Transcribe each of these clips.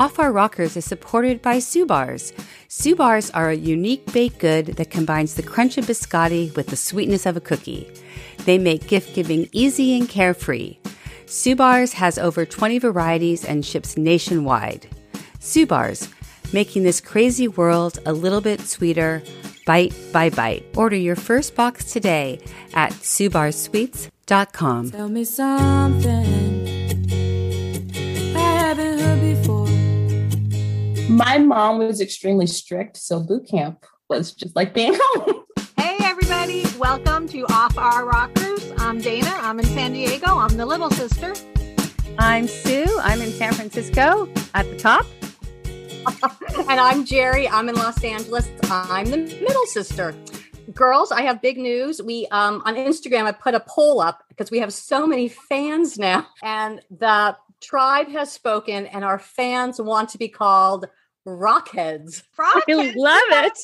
Off Our Rockers is supported by Subars. Subars are a unique baked good that combines the crunch of biscotti with the sweetness of a cookie. They make gift giving easy and carefree. Subars has over 20 varieties and ships nationwide. Subars, making this crazy world a little bit sweeter, bite by bite. Order your first box today at subarsweets.com. Tell me something My mom was extremely strict, so boot camp was just like being home. Hey, everybody. Welcome to Off Our Rockers. I'm Dana. I'm in San Diego. I'm the little sister. I'm Sue. I'm in San Francisco at the top. and I'm Jerry. I'm in Los Angeles. I'm the middle sister. Girls, I have big news. We um on Instagram I put a poll up because we have so many fans now. And the tribe has spoken and our fans want to be called rockheads. I love it.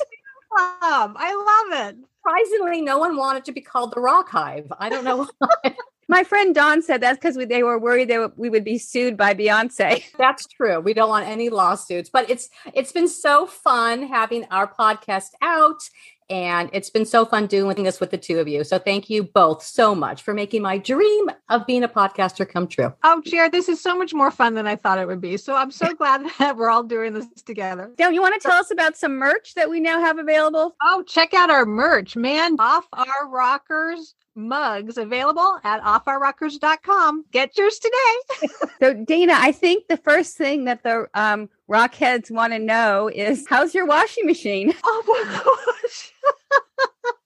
I love it. Surprisingly, no one wanted to be called the Rock Hive. I don't know why. My friend Dawn said that's because they were worried that we would be sued by Beyonce. That's true. We don't want any lawsuits, but it's it's been so fun having our podcast out and it's been so fun doing this with the two of you. So thank you both so much for making my dream of being a podcaster come true. Oh, Jared, this is so much more fun than I thought it would be. So I'm so glad that we're all doing this together. Now, you want to tell us about some merch that we now have available? Oh, check out our merch, man. Off our rockers mugs available at offourrockers.com. Get yours today. so, Dana, I think the first thing that the um, rockheads want to know is how's your washing machine? Oh my gosh.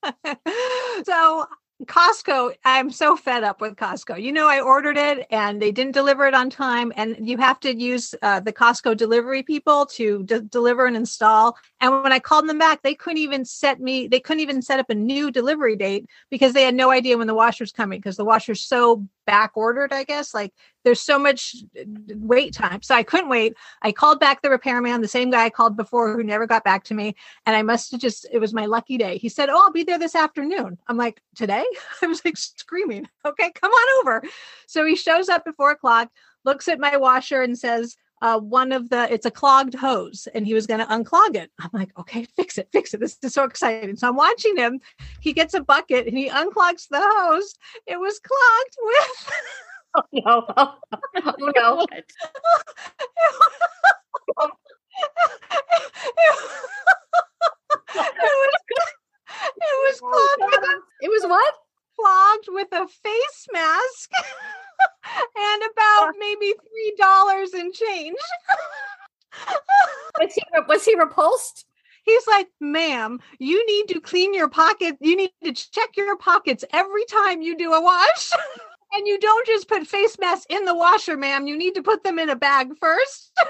so, Costco, I'm so fed up with Costco. You know, I ordered it and they didn't deliver it on time. And you have to use uh, the Costco delivery people to d- deliver and install. And when I called them back, they couldn't even set me, they couldn't even set up a new delivery date because they had no idea when the washer's coming because the washer's so back ordered, I guess. Like there's so much wait time. So I couldn't wait. I called back the repairman, the same guy I called before who never got back to me. And I must have just, it was my lucky day. He said, Oh, I'll be there this afternoon. I'm like, Today? I was like screaming, Okay, come on over. So he shows up at four o'clock, looks at my washer and says, uh, one of the it's a clogged hose and he was going to unclog it i'm like okay fix it fix it this is so exciting so i'm watching him he gets a bucket and he unclogs the hose it was clogged with Oh no. Oh, no. it was clogged with a, It was what? clogged with a face mask and about maybe three dollars in change. Was he, was he repulsed? He's like, ma'am, you need to clean your pocket. You need to check your pockets every time you do a wash. And you don't just put face masks in the washer, ma'am. You need to put them in a bag first.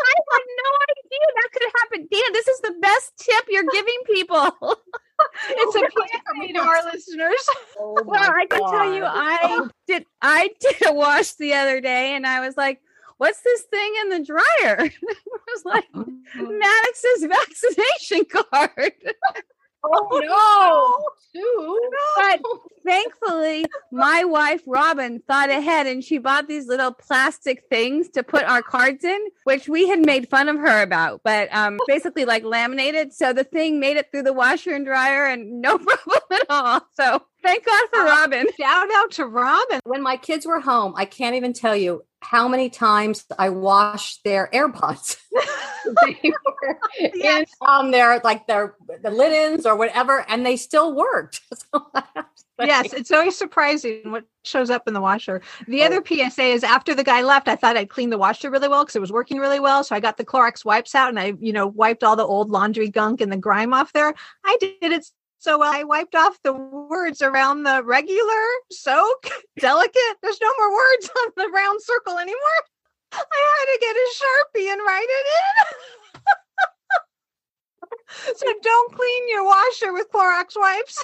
I had no idea that could happen. Dana, this is the best tip you're giving people. it's a PSA for me to our listeners. Oh well, I can tell you, I did. I did a wash the other day, and I was like, "What's this thing in the dryer?" I was like, "Maddox's vaccination card." Oh no. But thankfully, my wife Robin thought ahead and she bought these little plastic things to put our cards in, which we had made fun of her about, but um, basically like laminated. So the thing made it through the washer and dryer and no problem at all. So thank God for Robin. Shout out to Robin. When my kids were home, I can't even tell you how many times I washed their AirPods. they were in Yes. on their like their the linens or whatever, and they still worked. So I have to say- Yes, it's always surprising what shows up in the washer. The Oh. other PSA is after the guy left, I thought I'd clean the washer really well because it was working really well. So I got the Clorox wipes out and I, you know, wiped all the old laundry gunk and the grime off there. I did it so. I wiped off the words around the regular, soak, delicate. There's no more words on the round circle anymore. I had to get a Sharpie and write it in. so don't clean your washer with Clorox wipes.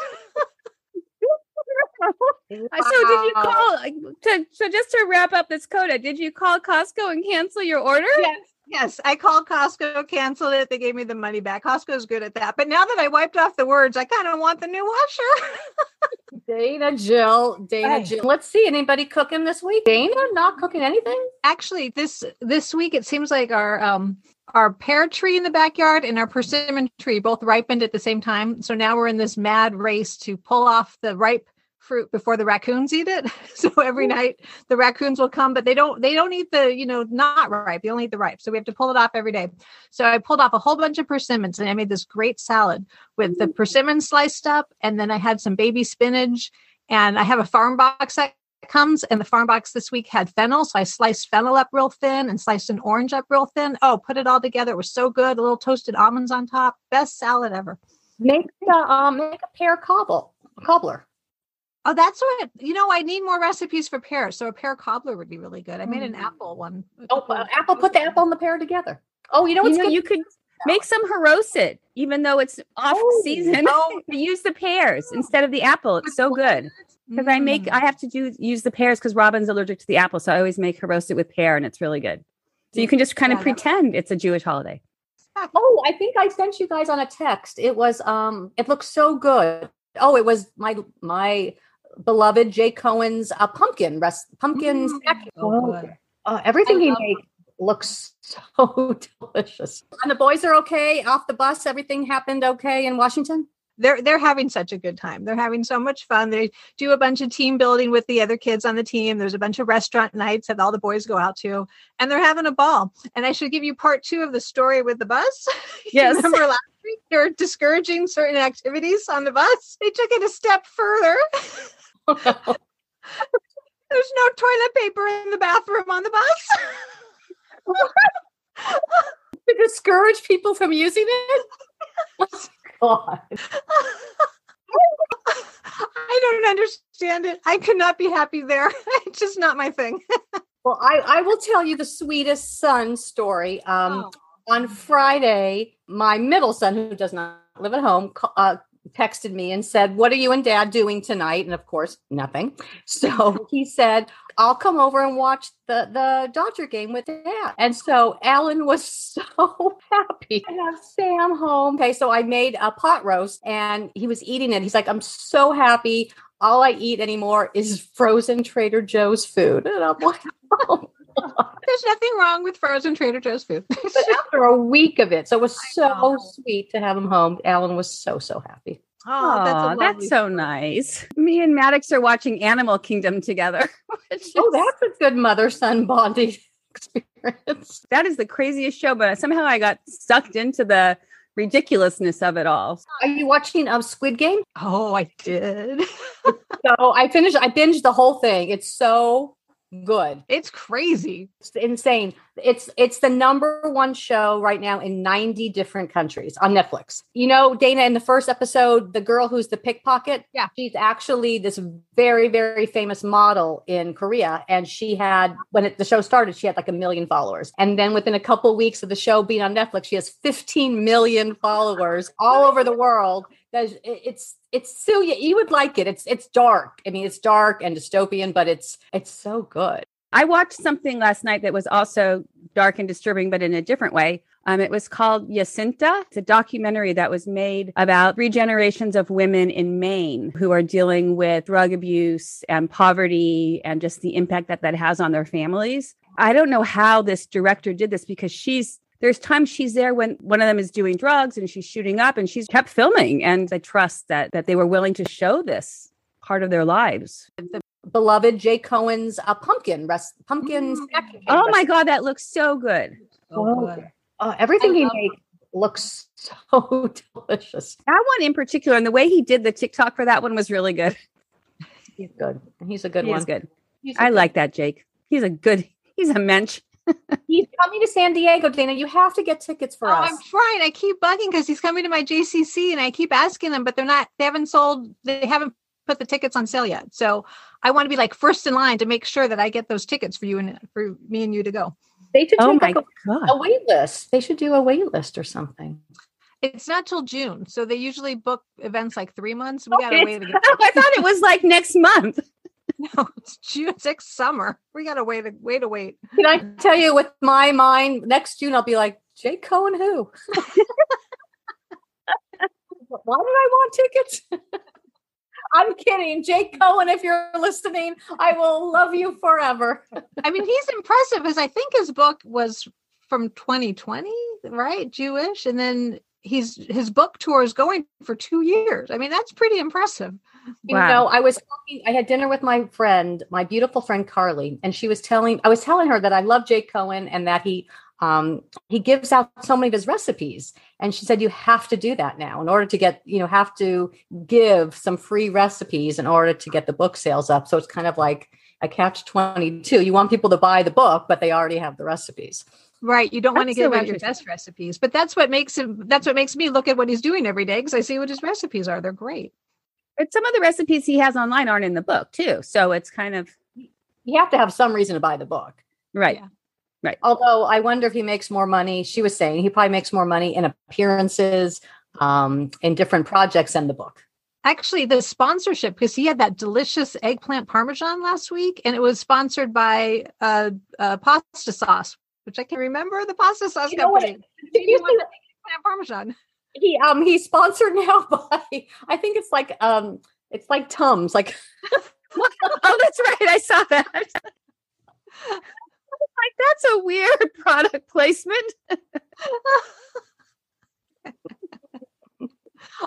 Uh, So did you call to so just to wrap up this coda, did you call Costco and cancel your order? Yes. Yes, I called Costco, canceled it. They gave me the money back. Costco's good at that. But now that I wiped off the words, I kind of want the new washer. Dana Jill, Dana Hi. Jill. Let's see. Anybody cooking this week? Dana not cooking anything? Actually, this this week it seems like our um our pear tree in the backyard and our persimmon tree both ripened at the same time. So now we're in this mad race to pull off the ripe fruit before the raccoons eat it. So every night the raccoons will come, but they don't they don't eat the, you know, not ripe. They only eat the ripe. So we have to pull it off every day. So I pulled off a whole bunch of persimmons and I made this great salad with the persimmon sliced up and then I had some baby spinach and I have a farm box that comes and the farm box this week had fennel so i sliced fennel up real thin and sliced an orange up real thin oh put it all together it was so good a little toasted almonds on top best salad ever Make a um, make a pear cobble cobbler. Oh that's what you know i need more recipes for pears so a pear cobbler would be really good i made an Mm. apple one Oh, uh, apple. Put the apple and the pear together. Oh, you know what's you know, good? you could make some haroset, even though it's off Oh. season. Oh. use the pears instead of the apple. It's so good because I make Mm. I have to do use the pears because Robin's allergic to the apple, so I always make haroset with pear, and it's really good. So you can just kind of Yeah, pretend it's a Jewish holiday. Oh, I think I sent you guys on a text. It was um it looks so good. Oh, it was my my beloved Jake Cohen's uh, pumpkin rest pumpkin Mm. Oh. Uh, everything he makes looks so delicious. And the boys are okay off the bus. Everything happened okay in Washington. they're they're having such a good time. They're having so much fun. They do a bunch of team building with the other kids on the team. There's a bunch of restaurant nights that all the boys go out to, and they're having a ball. And I should give you part two of the story with the bus. Yes. remember last week They're discouraging certain activities on the bus. They took it a step further. There's no toilet paper in the bathroom on the bus. to discourage people from using it. God. I don't understand it. I could not be happy there. it's just not my thing. Well, I, I will tell you the sweetest son story. Um, On Friday, my middle son, who does not live at home, uh, texted me and said, What are you and dad doing tonight? And of course, nothing. So he said, I'll come over and watch the, the Dodger game with dad. And so Alan was so happy to have Sam home. Okay, so I made a pot roast and he was eating it. He's like, I'm so happy. All I eat anymore is frozen Trader Joe's food. And I'm like, oh There's nothing wrong with frozen Trader Joe's food. but after a week of it, so it was so sweet to have him home. Alan was so so happy. Oh, that's, a Aw, lovely that's so story. nice. Me and Maddox are watching Animal Kingdom together. which Oh, is- that's a good mother son bonding experience. that is the craziest show, but somehow I got sucked into the ridiculousness of it all. Are you watching um, Squid Game? Oh, I did. So I finished. I binged the whole thing. It's so good. it's crazy. It's insane. It's it's the number one show right now in 90 different countries on Netflix. You know, Dana, in the first episode, the girl who's the pickpocket, Yeah. she's actually this very, very famous model in Korea. And she had, when it, the show started, she had like a million followers. And then within a couple weeks of the show being on Netflix, she has 15 million followers all over the world. There's- It's it's you, you would like it. It's it's dark. I mean, it's dark and dystopian, but it's it's so good. I watched something last night that was also dark and disturbing, but in a different way. Um, it was called Jacinta. It's a documentary that was made about three generations of women in Maine who are dealing with drug abuse and poverty and just the impact that that has on their families. I don't know how this director did this because she's there's times she's there when one of them is doing drugs and she's shooting up and she's kept filming and I trust that that they were willing to show this part of their lives. The beloved Jake Cohen's uh, pumpkin rest pumpkin Mm. snack cake Oh my god, that looks so good. Oh, good. Uh, everything I he makes looks so delicious. That one in particular, and the way he did the TikTok for that one was really good. He's good. He's a good He one. is good. He's a I good- like that, Jake. He's a good. He's a mensch. He's coming to San Diego, Dana. You have to get tickets for Oh, us. I'm trying. I keep bugging because he's coming to my JCC and I keep asking them, but they're not, they haven't sold, they haven't put the tickets on sale yet. So I want to be like first in line to make sure that I get those tickets for you and for me and you to go. They should Oh like my a, god. a wait list. They should do a wait list or something. It's not till June. So they usually book events like three months. We oh, got to Okay. wait again. I thought it was like next month. No, it's June next summer. We gotta wait. A, wait a wait. Can I tell you, with my mind, next June I'll be like, Jake Cohen, who? Why did I want tickets? I'm kidding. Jake Cohen, if you're listening, I will love you forever. I mean, he's impressive because I think his book was from 2020, right? Jewish, and then he's his book tour is going for two years. I mean, that's pretty impressive. You Wow. know, I was talking, I had dinner with my friend, my beautiful friend Carly, and she was telling, I was telling her that I love Jake Cohen and that he um he gives out so many of his recipes. And she said, you have to do that now in order to get, you know, have to give some free recipes in order to get the book sales up. So it's kind of like a catch 22. You want people to buy the book, but they already have the recipes. Right. You don't want to give out your best recipes, but that's what makes him. That's what makes me look at what he's doing every day because I see what his recipes are. They're great. But some of the recipes he has online aren't in the book too. So it's kind of You have to have some reason to buy the book. right. Yeah. Although I wonder if he makes more money. She was saying he probably makes more money in appearances, um, in different projects than the book. Actually, the sponsorship because he had that delicious eggplant parmesan last week, and it was sponsored by uh, uh pasta sauce, which I can remember the pasta sauce You know what? company. Did you see the eggplant parmesan. He um he's sponsored now by I think it's like um it's like Tums like oh, that's right. I saw that. like that's a weird product placement.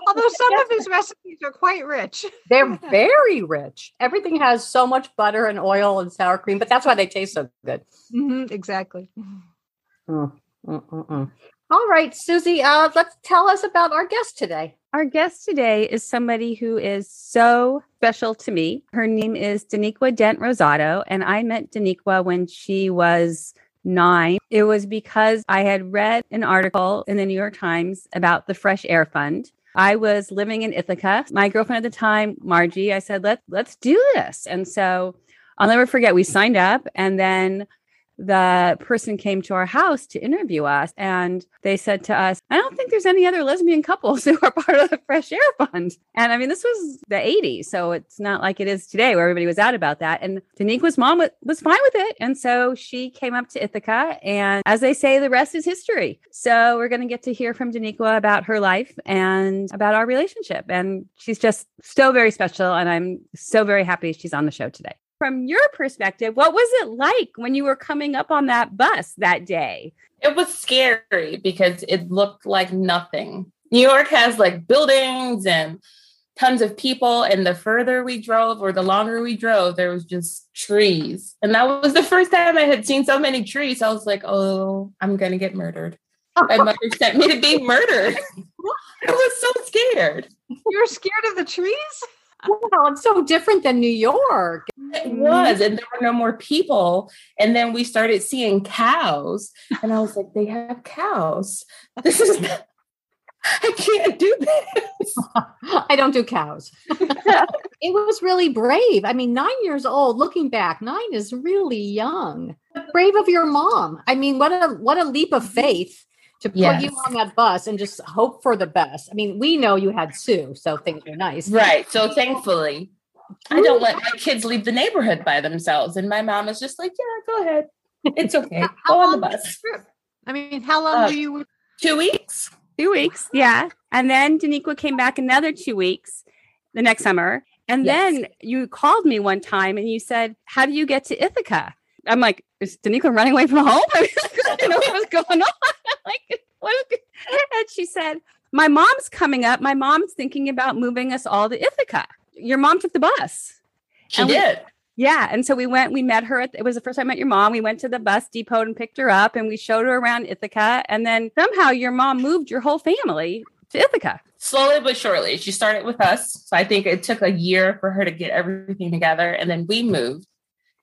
Although some of his recipes are quite rich. they're very rich. Everything has so much butter and oil and sour cream, but that's why they taste so good. Mhm, exactly. Mm, mm, mm, mm. All right, Susie, uh, let's tell us about our guest today. Our guest today is somebody who is so special to me. Her name is Daniqua Dent Rosado, and I met Daniqua when she was nine. It was because I had read an article in the New York Times about the Fresh Air Fund. I was living in Ithaca. My girlfriend at the time, Margie, I said, "Let's let's do this." And so I'll never forget. We signed up, and then the person came to our house to interview us and they said to us, I don't think there's any other lesbian couples who are part of the Fresh Air Fund. And I mean, this was the 80s. So it's not like it is today where everybody was out about that. And Daniqua's mom was fine with it. And so she came up to Ithaca. And as they say, the rest is history. So we're going to get to hear from Daniqua about her life and about our relationship. And she's just so very special. And I'm so very happy she's on the show today from your perspective, what was it like when you were coming up on that bus that day? It was scary because it looked like nothing. New York has like buildings and tons of people. And the further we drove or the longer we drove, there was just trees. And that was the first time I had seen so many trees. I was like, oh, I'm going to get murdered. My mother sent me to be murdered. I was so scared. You're scared of the trees? Wow, it's so different than New York. It was, and there were no more people. And then we started seeing cows, and I was like, "They have cows. This is I can't do this." I don't do cows. it was really brave. I mean, nine years old. Looking back, nine is really young. Brave of your mom. I mean, what a what a leap of mm-hmm. faith to put you on that bus and just hope for the best. I mean, we know you had Sue, so things were nice. Right. So thankfully, I don't let my kids leave the neighborhood by themselves, and my mom is just like, "Yeah, go ahead. It's okay. Go on the bus." I mean, how long Uh, were you? Two weeks. Two weeks, yeah. And then Daniqua came back another two weeks the next summer. And Yes. then you called me one time and you said, How do you get to Ithaca? I'm like, Is Daniqua running away from home? I, mean, I didn't know what was going on. Like, what and she said, My mom's coming up. My mom's thinking about moving us all to Ithaca. Your mom took the bus. She And we- did. Yeah. And so we went, we met her at, it was the first time I met your mom. We went to the bus depot and picked her up and we showed her around Ithaca. And then somehow your mom moved your whole family to Ithaca. slowly but surely she started with us so i think it took a year for her to get everything together and then we moved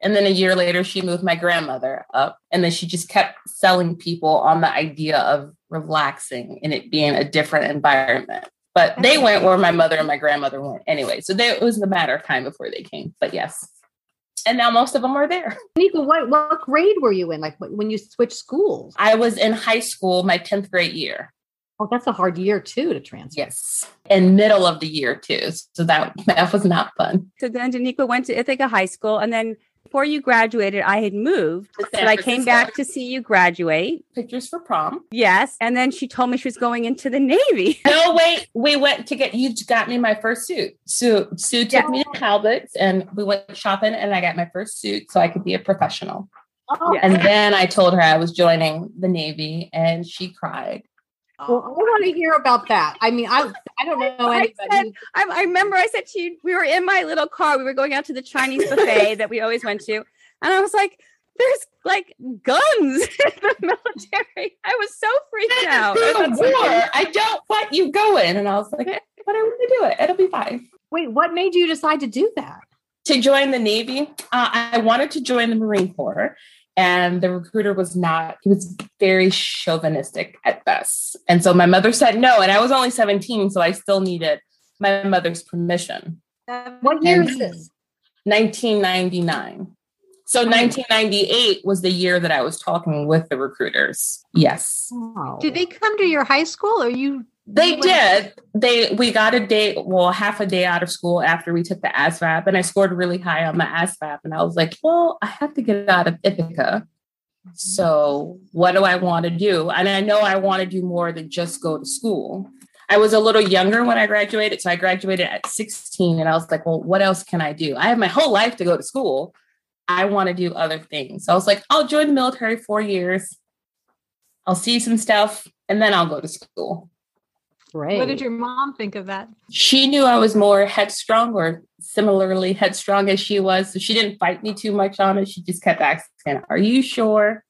and then a year later she moved my grandmother up and then she just kept selling people on the idea of relaxing and it being a different environment but they went where my mother and my grandmother went anyway so they, it was a matter of time before they came but yes and now most of them are there Nico, what what grade were you in? Like when you switched schools? i was in high school my 10th grade year Oh, that's a hard year too to transfer. Yes. And middle of the year too. So that that was not fun. So then Daniqua went to Ithaca High School, and then before you graduated, I had moved, To but I came back to see you graduate. pictures for prom. Yes, and then she told me she was going into the Navy. No, wait, we went to get you got me my first suit. So Sue took Yeah. me to Halbert's and we went shopping and I got my first suit so I could be a professional. Oh, Yeah. And then I told her I was joining the Navy and she cried. Well, I want to hear about that. I mean, I I don't know I anybody. said- I, I remember I said to you, we were in my little car. We were going out to the Chinese buffet that we always went to. And I was like, there's like guns in the military. I was so freaked out. I There's a war. I don't want you going. And I was like, but I want to do it. It'll be fine. Wait, what made you decide to do that? to join the Navy, uh, I wanted to join the Marine Corps, and the recruiter was not, he was very chauvinistic at best. And so my mother said no, and I was only 17, so I still needed my mother's permission. Uh, what year And- is this? 1999. So 1998 was the year that I was talking with the recruiters. Yes. Oh. Did they come to your high school or you? They did. They we got a day, well, half a day out of school after we took the ASVAB, and I scored really high on my ASVAB, and I was like, well, I have to get out of Ithaca. Mm-hmm. So what do I want to do? And I know I want to do more than just go to school. I was a little younger when I graduated, so I graduated at 16, and I was like, well, what else can I do? I have my whole life to go to school. I want to do other things. So I was like, I'll join the military four years. I'll see some stuff, and then I'll go to school. Great. What did your mom think of that? she knew I was more headstrong or similarly headstrong as she was. So she didn't fight me too much on it. She just kept asking, Are you sure?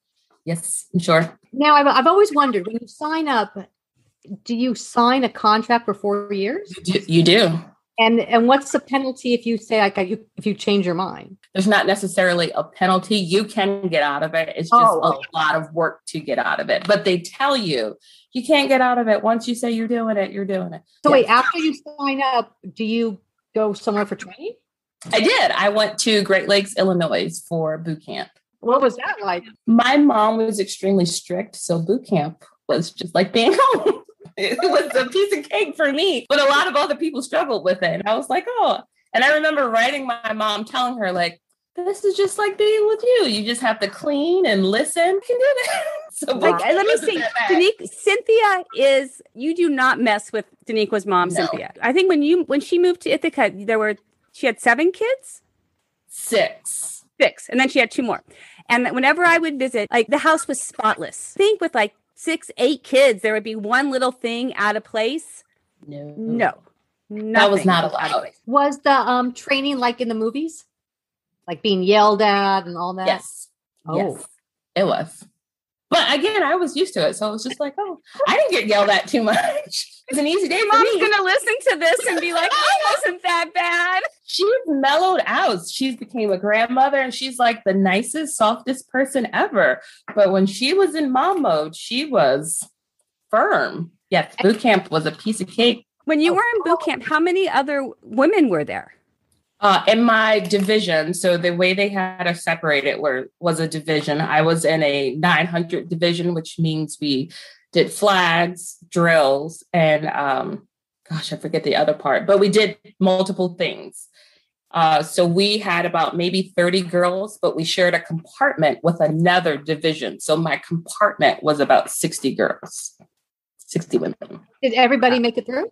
Yes, I'm sure. now, I've, I've always wondered when you sign up, do you sign a contract for four years? You do. You do. And and what's the penalty if you say like you if you change your mind? There's not necessarily a penalty. You can get out of it. It's just Oh, a lot of work to get out of it. But they tell you you can't get out of it. Once you say you're doing it, you're doing it. So wait, after you sign up, do you go somewhere for training? I did. I went to Great Lakes, Illinois for boot camp. What was that like? my mom was extremely strict, so boot camp was just like being home. It was a piece of cake for me, but a lot of other people struggled with it. And I was like, oh. And I remember writing my mom, telling her, like, this is just like being with you. You just have to clean and listen. You can do that. So Like, uh, let me see. Danique, Cynthia is you do not mess with Daniqua's mom, No. Cynthia. I think when you when she moved to Ithaca, there were she had seven kids, Six. six, and then she had two more. And whenever I would visit, like the house was spotless. think with like six, eight kids, there would be one little thing out of place. No. No, That was not out of allowed. Was the um training like in the movies? Like being yelled at and all that? Yes. Oh. Yes. It was. But again, I was used to it. So it was just like, oh, I didn't get yelled at too much. It's an easy day for mom's me. gonna listen to this and be like, oh, "I wasn't that bad." she's mellowed out. She's became a grandmother and she's like the nicest, softest person ever. But when she was in mom mode, she was firm. Yes, boot camp was a piece of cake. When you Oh. were in boot camp, how many other women were there? Uh, in my division, so the way they had us separated were was a division. I was in a 900 division, which means we did flags, drills, and um, gosh, I forget the other part, but we did multiple things. Uh, so we had about maybe 30 girls, but we shared a compartment with another division. So my compartment was about 60 girls, 60 women. Did everybody make it through?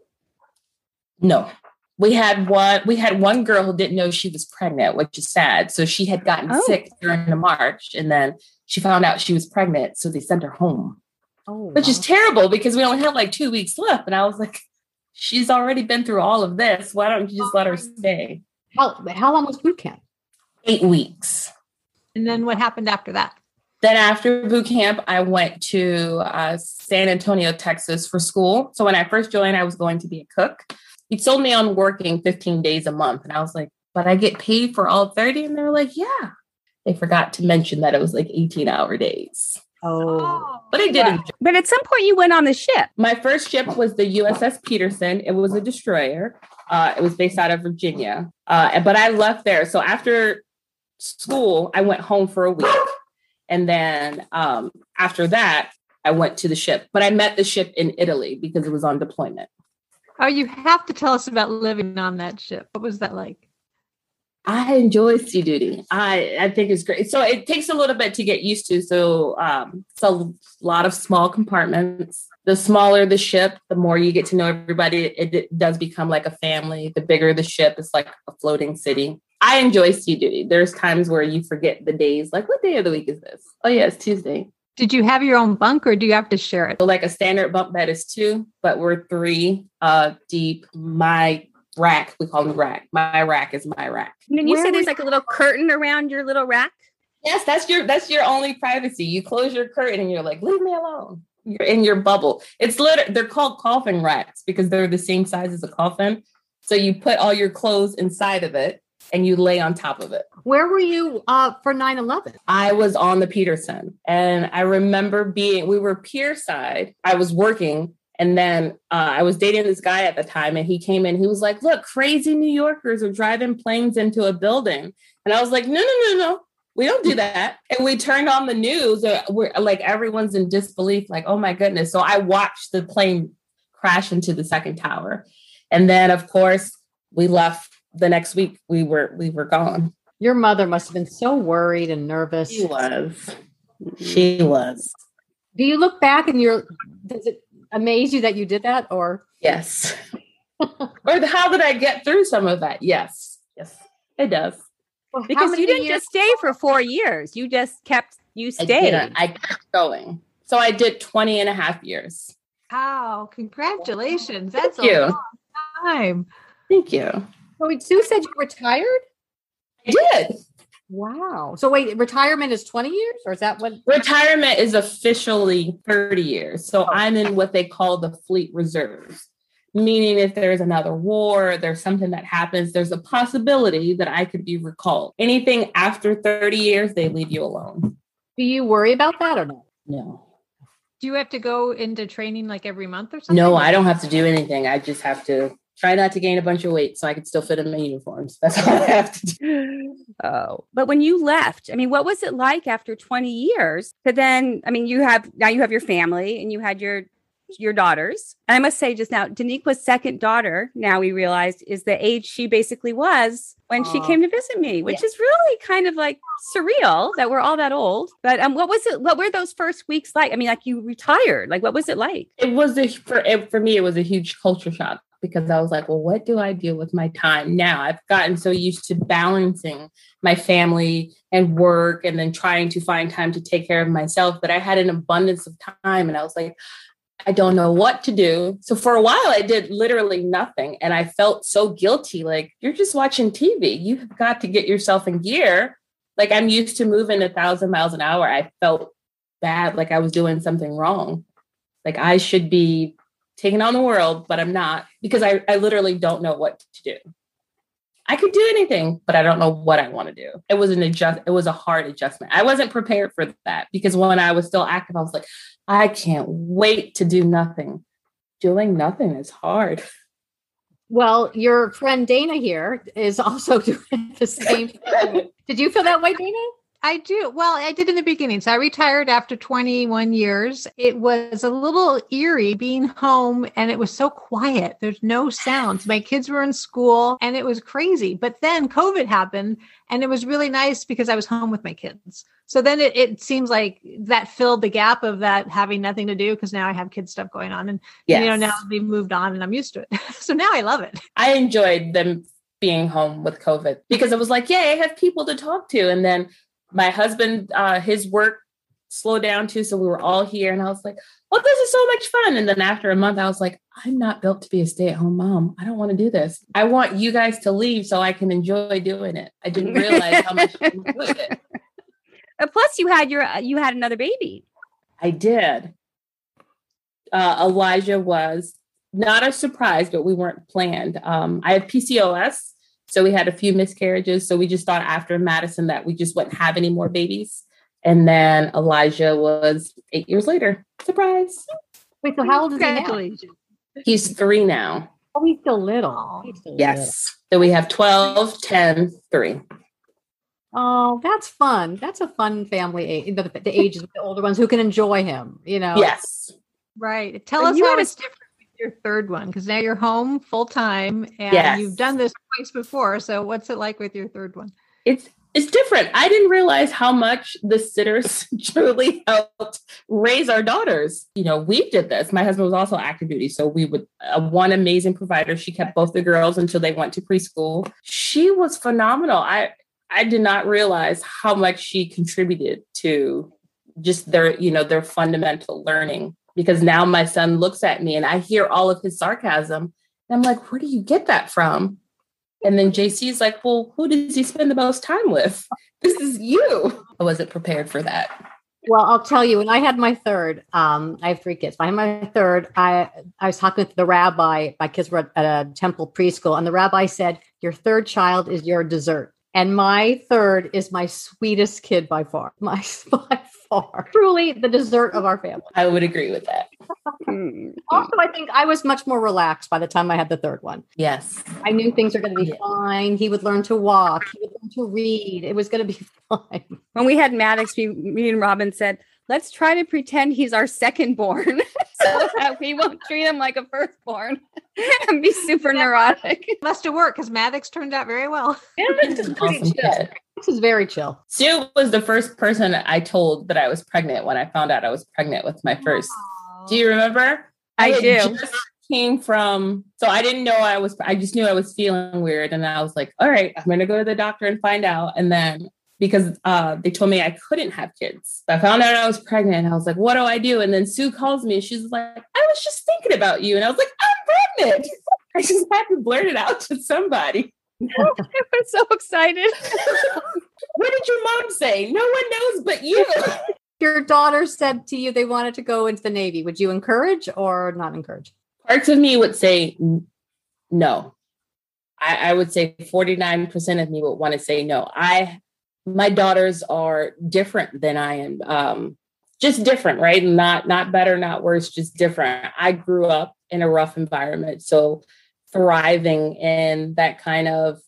No. We had one we had one girl who didn't know she was pregnant, which is sad. So she had gotten Oh. sick during the march and then she found out she was pregnant. So they sent her home, Oh, which is terrible because we only had like two weeks left. And I was like, she's already been through all of this. Why don't you just let her stay? how how long was boot camp? Eight weeks. And then what happened after that? Then after boot camp, I went to uh, San Antonio, Texas for school. So when I first joined, I was going to be a cook. He told me on working 15 days a month. And I was like, but I get paid for all 30. And they were like, yeah. They forgot to mention that it was like 18 hour days. Oh, But I did enjoy But at some point, you went on the ship. My first ship was the USS Peterson. It was a destroyer. Uh, it was based out of Virginia. Uh, but I left there. So after school, I went home for a week. And then um, after that, I went to the ship, but I met the ship in Italy because it was on deployment. Oh, you have to tell us about living on that ship. What was that like? I enjoy sea duty. I I think it's great. So it takes a little bit to get used to. So um, it's a lot of small compartments. The smaller the ship, the more you get to know everybody. It, it does become like a family. The bigger the ship, it's like a floating city. I enjoy sea duty. There's times where you forget the days. Like, what day of the week is this? Oh yeah, it's Tuesday. Did you have your own bunk or do you have to share it? So like a standard bunk bed is two, but we're three uh deep. My rack, we call them rack. My rack is my rack. And then you Where said there's was- like a little curtain around your little rack. Yes, that's your that's your only privacy. You close your curtain and you're like, leave me alone. You're in your bubble. It's literally they're called coffin racks because they're the same size as a coffin. So you put all your clothes inside of it and you lay on top of it. Where were you uh, for 9 11? I was on the Peterson and I remember being, we were pier side. I was working and then uh, I was dating this guy at the time and he came in. He was like, Look, crazy New Yorkers are driving planes into a building. And I was like, No, no, no, no. We don't do that. And we turned on the news. uh, We're like, everyone's in disbelief, like, oh my goodness. So I watched the plane crash into the second tower. And then, of course, we left the next week. We were we were gone. Your mother must have been so worried and nervous. She was. Mm-hmm. She was. Do you look back and you're, does it amaze you that you did that? Or Yes. or how did I get through some of that? Yes. Yes, it does. Well, Because you didn't years- just stay for four years. You just kept, you stayed. did, I kept going. So I did 20 and a half years. Wow, congratulations. That's Thank a you. long time. Thank you. So wait, Sue said you retired? I did. Wow. So wait, retirement is 20 years or is that what? Retirement is officially 30 years. So oh. I'm in what they call the fleet reserves, meaning if there's another war, there's something that happens, there's a possibility that I could be recalled. Anything after 30 years, they leave you alone. Do you worry about that or no? No. Do you have to go into training like every month or something? No, I don't have to do anything. I just have to try not to gain a bunch of weight so I could still fit in my uniforms. That's all I have to do. Oh, but when you left, I mean, what was it like after 20 years to then, I mean, you have now you have your family and you had your your daughters. And I must say just now, Daniqua's second daughter, now we realized, is the age she basically was when she came to visit me, which is really kind of like surreal that we're all that old. But um, what was it? What were those first weeks like? I mean, like you retired. Like, what was it like? It was a for it, for me. It was a huge culture shock because I was like, well, what do I do with my time now? I've gotten so used to balancing my family and work, and then trying to find time to take care of myself that I had an abundance of time, and I was like. I don't know what to do. So for a while, I did literally nothing. And I felt so guilty. Like, you're just watching TV. You've got to get yourself in gear. Like, I'm used to moving a thousand miles an hour. I felt bad, like I was doing something wrong. Like, I should be taking on the world, but I'm not because I, I literally don't know what to do. I could do anything, but I don't know what I want to do. It was an adjust. It was a hard adjustment. I wasn't prepared for that because when I was still active, I was like, I can't wait to do nothing. Doing nothing is hard. Well, your friend Dana here is also doing the same. thing. Did you feel that way, Dana? I do. Well, I did in the beginning. So I retired after 21 years. It was a little eerie being home and it was so quiet. There's no sounds. My kids were in school and it was crazy. But then COVID happened and it was really nice because I was home with my kids. So then it, it seems like that filled the gap of that having nothing to do because now I have kids stuff going on and Yes. you know now they've moved on and I'm used to it. so now I love it. I enjoyed them being home with COVID because it was like, yay, I have people to talk to. And then my husband, uh, his work slowed down too. So we were all here. And I was like, well, this is so much fun. And then after a month, I was like, I'm not built to be a stay at home mom. I don't want to do this. I want you guys to leave so I can enjoy doing it. I didn't realize how much I enjoyed it. Plus, you had your uh, you had another baby. I did. Uh, Elijah was not a surprise, but we weren't planned. Um, I have PCOS, so we had a few miscarriages. So we just thought after Madison that we just wouldn't have any more babies. And then Elijah was eight years later. Surprise. Wait, so how old is he now? He's three now. Oh, he's still little. He's still Yes. So we have 12, 10, 3. Oh, that's fun. That's a fun family age. The, the ages of the older ones who can enjoy him. You know. Yes. Right. Tell But us you how it's different with your third one because now you're home full time and Yes. you've done this twice before. So what's it like with your third one? It's it's different. I didn't realize how much the sitters truly helped raise our daughters. You know, we did this. My husband was also active duty, so we would uh, one amazing provider. She kept both the girls until they went to preschool. She was phenomenal. I I did not realize how much she contributed to just their you know their fundamental learning. Because now my son looks at me and I hear all of his sarcasm, and I'm like, where do you get that from? And then JC's like, well, who does he spend the most time with? This is you. I wasn't prepared for that. Well, I'll tell you, when I had my third, um, I have three kids. When I had my third, I I was talking with the rabbi. My kids were at a temple preschool, and the rabbi said, "Your third child is your dessert." And my third is my sweetest kid by far. My by far, truly the dessert of our family. I would agree with that. Hmm. Also, I think I was much more relaxed by the time I had the third one. Yes. I knew things were going to be Yeah. fine. He would learn to walk. He would learn to read. It was going to be fine. When we had Maddox, we, me and Robin said, let's try to pretend he's our second born so that we won't treat him like a firstborn and be super neurotic. Must have worked because Maddox turned out very well. This is pretty awesome This is very chill. Sue was the first person I told that I was pregnant when I found out I was pregnant with my first. Do you remember? I had do. just came from so I didn't know I was I just knew I was feeling weird and I was like, all right, I'm gonna go to the doctor and find out. And then because uh, they told me I couldn't have kids. I found out I was pregnant. I was like, what do I do? And then Sue calls me and she's like, I was just thinking about you. And I was like, I'm pregnant. I just had to blurt it out to somebody. I was so excited. what did your mom say? No one knows but you. Your daughter said to you they wanted to go into the Navy. Would you encourage or not encourage? Parts of me would say no. I, I would say 49% of me would want to say no. I my daughters are different than I am. Um, just different, right? Not not better, not worse, just different. I grew up in a rough environment. So thriving in that kind of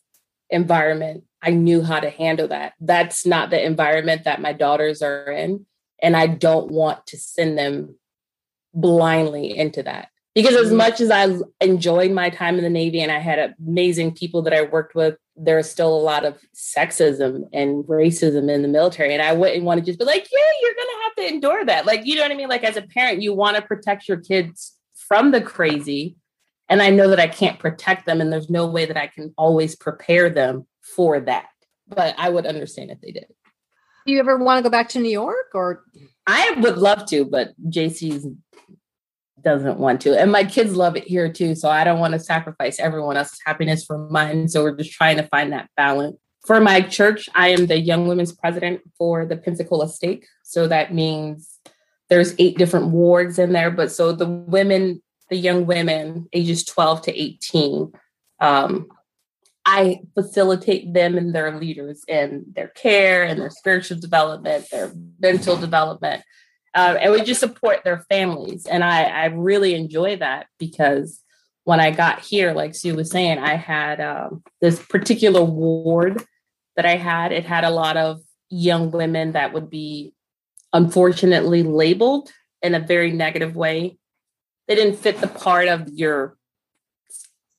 environment, I knew how to handle that. That's not the environment that my daughters are in. And I don't want to send them blindly into that. Because as mm-hmm. much as I enjoyed my time in the Navy and I had amazing people that I worked with, there's still a lot of sexism and racism in the military. And I wouldn't want to just be like, yeah, you're going to have to endure that. Like, you know what I mean? Like, as a parent, you want to protect your kids from the crazy. And I know that I can't protect them, and there's no way that I can always prepare them for that. But I would understand if they did. Do you ever want to go back to New York or I would love to, but JC doesn't want to. And my kids love it here too. So I don't want to sacrifice everyone else's happiness for mine. So we're just trying to find that balance. For my church, I am the young women's president for the Pensacola stake. So that means there's eight different wards in there. But so the women, the young women ages 12 to 18, um, I facilitate them and their leaders in their care and their spiritual development, their mental development. Uh, and we just support their families. And I, I really enjoy that because when I got here, like Sue was saying, I had um, this particular ward that I had. It had a lot of young women that would be unfortunately labeled in a very negative way. They didn't fit the part of your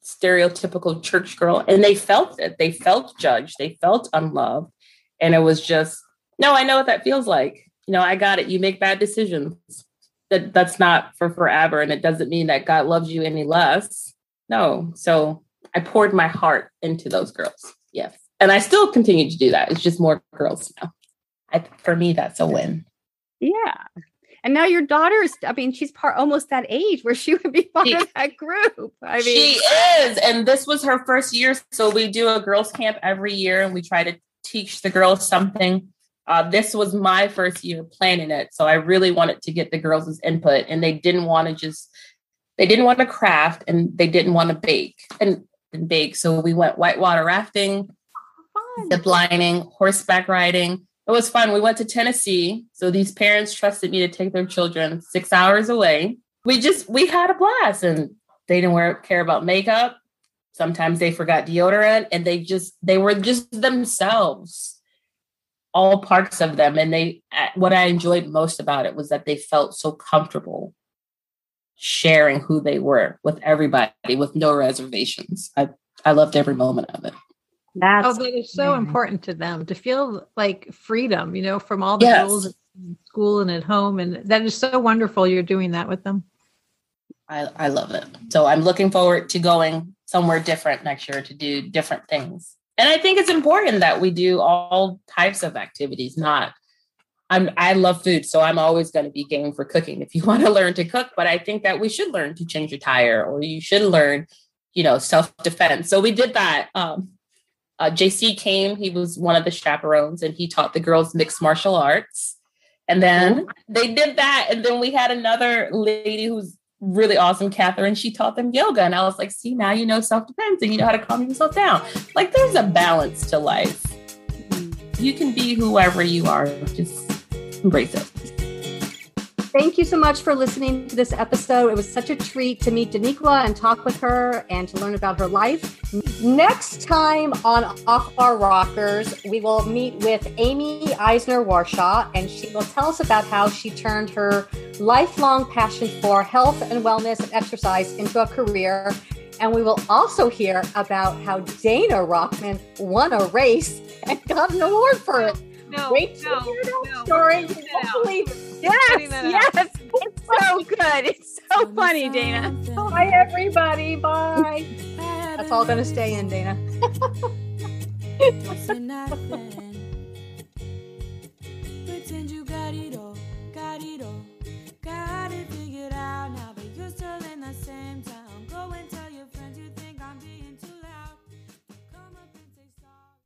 stereotypical church girl. And they felt it. They felt judged. They felt unloved. And it was just no i know what that feels like. You know i got it. You make bad decisions. That that's not for forever. And it doesn't mean that god loves you any less. No. So i poured my heart into those girls. Yes. And i still continue to do that. It's just more girls now. I, for me that's a win. Yeah. And now your daughter's, I mean, she's part almost that age where she would be part She- of that group. I mean, she is. And this was her first year. So we do a girls' camp every year and we try to teach the girls something. Uh, this was my first year planning it. So I really wanted to get the girls' input. And they didn't want to just, they didn't want to craft and they didn't want to bake and, and bake. So we went whitewater rafting, zip lining, horseback riding. It was fun. We went to Tennessee. So these parents trusted me to take their children six hours away. We just, we had a blast and they didn't wear, care about makeup. Sometimes they forgot deodorant and they just, they were just themselves. all parts of them. And they, what I enjoyed most about it was that they felt so comfortable sharing who they were with everybody with no reservations. I, I loved every moment of it. That's oh, that is so amazing. important to them to feel like freedom, you know, from all the Yes. rules in school and at home. And that is so wonderful. You're doing that with them. I, I love it. So I'm looking forward to going somewhere different next year to do different things. And I think it's important that we do all types of activities, not I'm I love food, so I'm always going to be game for cooking if you want to learn to cook, but I think that we should learn to change a tire or you should learn, you know, self-defense. So we did that. Um uh, JC came, he was one of the chaperones and he taught the girls mixed martial arts. And then they did that. And then we had another lady who's really awesome, Catherine. She taught them yoga. And I was like, see, now you know self defense and you know how to calm yourself down. Like, there's a balance to life. You can be whoever you are, just embrace it. Thank you so much for listening to this episode. It was such a treat to meet Daniqua and talk with her and to learn about her life. Next time on Off Our Rockers, we will meet with Amy Eisner Warshaw, and she will tell us about how she turned her lifelong passion for health and wellness and exercise into a career. And we will also hear about how Dana Rockman won a race and got an award for it. No, Wait no, hear that no. story. You won't believe it. Yes, yes. It's so good. It's so funny, Dana. Bye, everybody. Bye. That's all going to stay in, Dana. Pretend you got it all, got it all, got it.